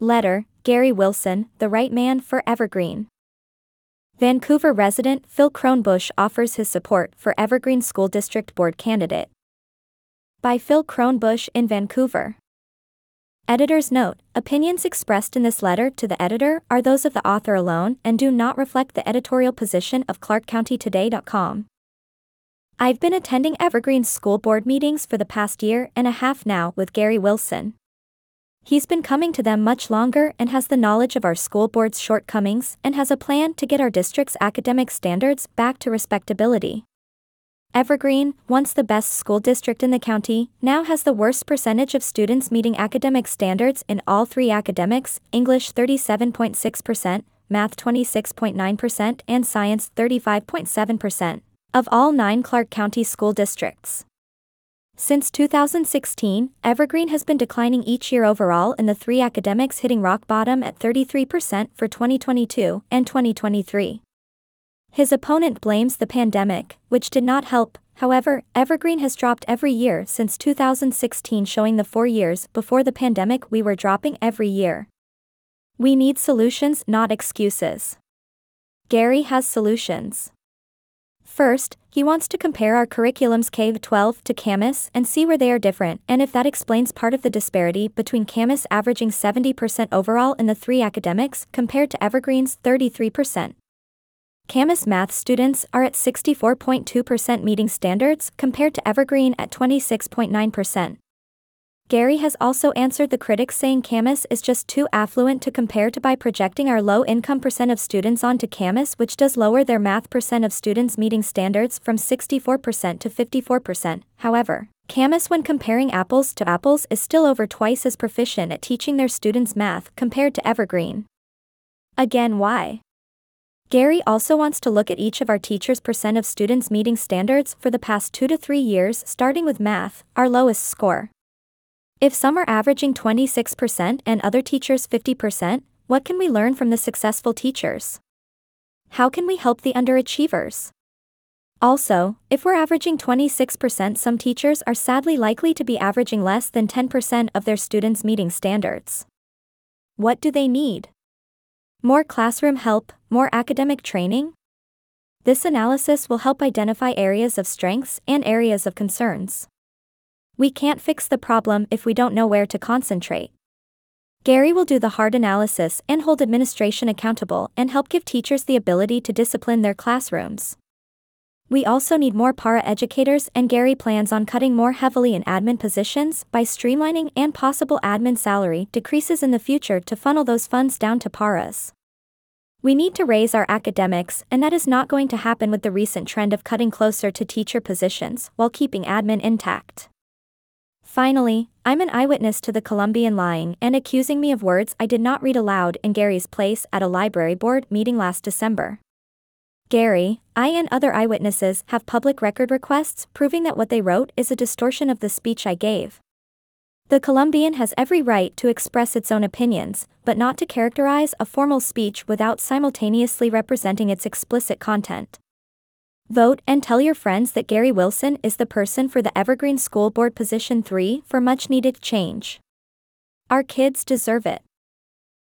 Letter, Gary Wilson, the right man for Evergreen. Vancouver resident Phil Kronebusch offers his support for Evergreen School District Board candidate. By Phil Kronebusch in Vancouver. Editor's note Opinions expressed in this letter to the editor are those of the author alone and do not reflect the editorial position of ClarkCountyToday.com. I've been attending Evergreen school board meetings for the past year and a half now with Gary Wilson. He's been coming to them much longer and has the knowledge of our school board's shortcomings and has a plan to get our district's academic standards back to respectability. Evergreen, once the best school district in the county, now has the worst percentage of students meeting academic standards in all three academics English 37.6%, Math 26.9%, and Science 35.7% of all nine Clark County school districts. Since 2016, Evergreen has been declining each year overall in the three academics hitting rock bottom at 33% for 2022 and 2023. His opponent blames the pandemic, which did not help. However, Evergreen has dropped every year since 2016, showing the four years before the pandemic we were dropping every year. We need solutions, not excuses. Gary has solutions. First, he wants to compare our curriculums K-12 to Camas and see where they are different and if that explains part of the disparity between Camas averaging 70% overall in the three academics compared to Evergreen's 33%. Camas math students are at 64.2% meeting standards compared to Evergreen at 26.9%. Gary has also answered the critics saying Camas is just too affluent to compare to by projecting our low income percent of students onto Camas, which does lower their math percent of students meeting standards from 64% to 54%. However, Camas, when comparing apples to apples, is still over twice as proficient at teaching their students math compared to Evergreen. Again, why? Gary also wants to look at each of our teachers' percent of students meeting standards for the past two to three years, starting with math, our lowest score. If some are averaging 26% and other teachers 50%, what can we learn from the successful teachers? How can we help the underachievers? Also, if we're averaging 26%, some teachers are sadly likely to be averaging less than 10% of their students meeting standards. What do they need? More classroom help, more academic training? This analysis will help identify areas of strengths and areas of concerns. We can't fix the problem if we don't know where to concentrate. Gary will do the hard analysis and hold administration accountable and help give teachers the ability to discipline their classrooms. We also need more para educators, and Gary plans on cutting more heavily in admin positions by streamlining and possible admin salary decreases in the future to funnel those funds down to paras. We need to raise our academics, and that is not going to happen with the recent trend of cutting closer to teacher positions while keeping admin intact. Finally, I'm an eyewitness to the Columbian lying and accusing me of words I did not read aloud in Gary's place at a library board meeting last December. Gary, I and other eyewitnesses have public record requests proving that what they wrote is a distortion of the speech I gave. The Columbian has every right to express its own opinions, but not to characterize a formal speech without simultaneously representing its explicit content. Vote and tell your friends that Gary Wilson is the person for the Evergreen School Board position 3 for much needed change. Our kids deserve it.